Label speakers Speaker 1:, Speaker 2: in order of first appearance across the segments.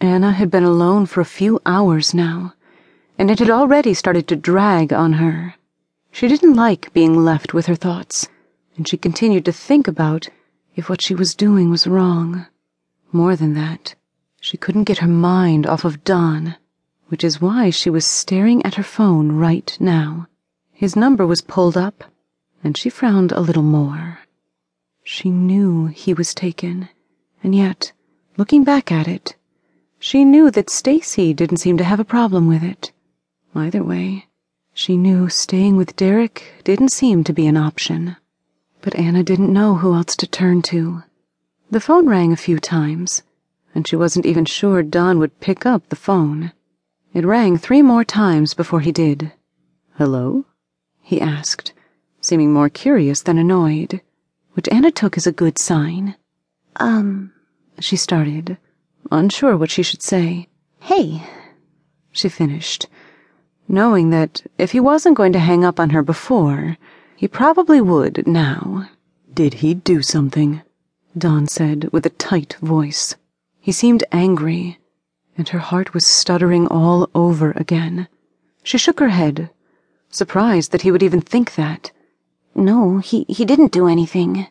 Speaker 1: Anna had been alone for a few hours now, and it had already started to drag on her. She didn't like being left with her thoughts, and she continued to think about if what she was doing was wrong. More than that, she couldn't get her mind off of Don, which is why she was staring at her phone right now. His number was pulled up, and she frowned a little more. She knew he was taken, and yet, looking back at it, she knew that Stacy didn't seem to have a problem with it. Either way, she knew staying with Derek didn't seem to be an option. But Anna didn't know who else to turn to. The phone rang a few times, and she wasn't even sure Don would pick up the phone. It rang three more times before he did. Hello? he asked, seeming more curious than annoyed, which Anna took as a good sign. Um, she started unsure what she should say.
Speaker 2: Hey,
Speaker 1: she finished, knowing that if he wasn't going to hang up on her before, he probably would now. Did he do something? Don said with a tight voice. He seemed angry, and her heart was stuttering all over again. She shook her head, surprised that he would even think that.
Speaker 2: No, he, he didn't do anything.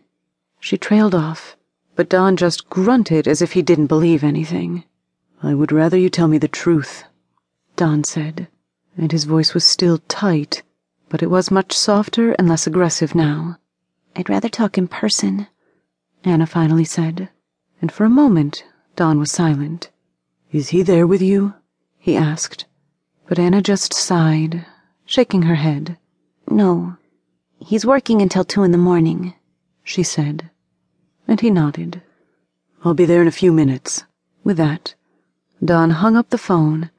Speaker 1: She trailed off but Don just grunted as if he didn't believe anything. I would rather you tell me the truth, Don said, and his voice was still tight, but it was much softer and less aggressive now.
Speaker 2: I'd rather talk in person,
Speaker 1: Anna finally said, and for a moment Don was silent. Is he there with you? he asked, but Anna just sighed, shaking her head.
Speaker 2: No, he's working until two in the morning,
Speaker 1: she said and he nodded. I'll be there in a few minutes. With that, Don hung up the phone,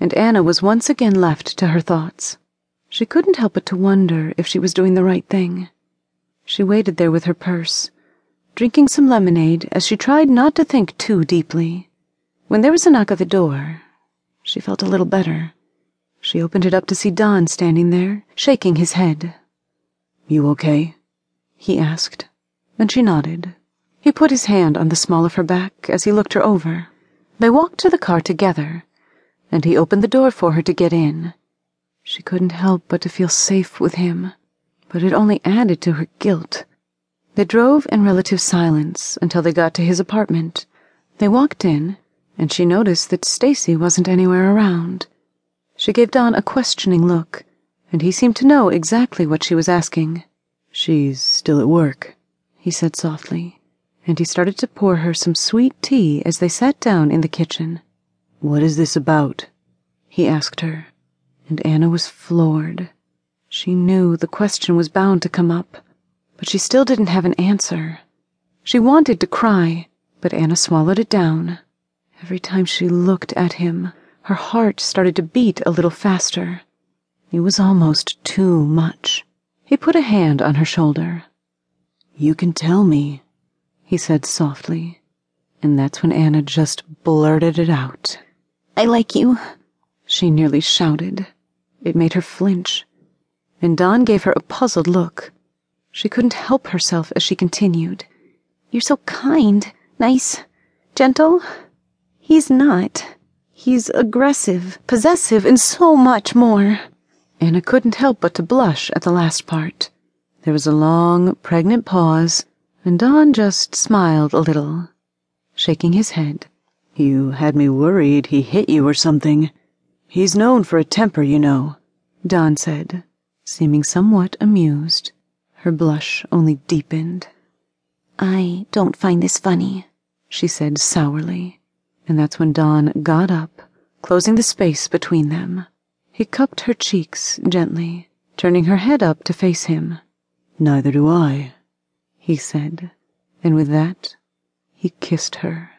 Speaker 1: and Anna was once again left to her thoughts. She couldn't help but to wonder if she was doing the right thing. She waited there with her purse, drinking some lemonade as she tried not to think too deeply. When there was a knock at the door, she felt a little better. She opened it up to see Don standing there, shaking his head. You okay? he asked, and she nodded. He put his hand on the small of her back as he looked her over. They walked to the car together, and he opened the door for her to get in. She couldn't help but to feel safe with him, but it only added to her guilt. They drove in relative silence until they got to his apartment. They walked in, and she noticed that Stacy wasn't anywhere around. She gave Don a questioning look, and he seemed to know exactly what she was asking. She's still at work, he said softly and he started to pour her some sweet tea as they sat down in the kitchen. What is this about? he asked her, and Anna was floored. She knew the question was bound to come up, but she still didn't have an answer. She wanted to cry, but Anna swallowed it down. Every time she looked at him, her heart started to beat a little faster. It was almost too much. He put a hand on her shoulder. You can tell me, he said softly, and that's when Anna just blurted it out.
Speaker 2: I like you,
Speaker 1: she nearly shouted. It made her flinch, and Don gave her a puzzled look. She couldn't help herself as she continued.
Speaker 2: You're so kind, nice, gentle. He's not. He's aggressive, possessive, and so much more.
Speaker 1: Anna couldn't help but to blush at the last part. There was a long, pregnant pause and Don just smiled a little, shaking his head. You had me worried he hit you or something. He's known for a temper, you know, Don said, seeming somewhat amused. Her blush only deepened.
Speaker 2: I don't find this funny,
Speaker 1: she said sourly, and that's when Don got up, closing the space between them. He cupped her cheeks gently, turning her head up to face him. Neither do I, he said, and with that, he kissed her.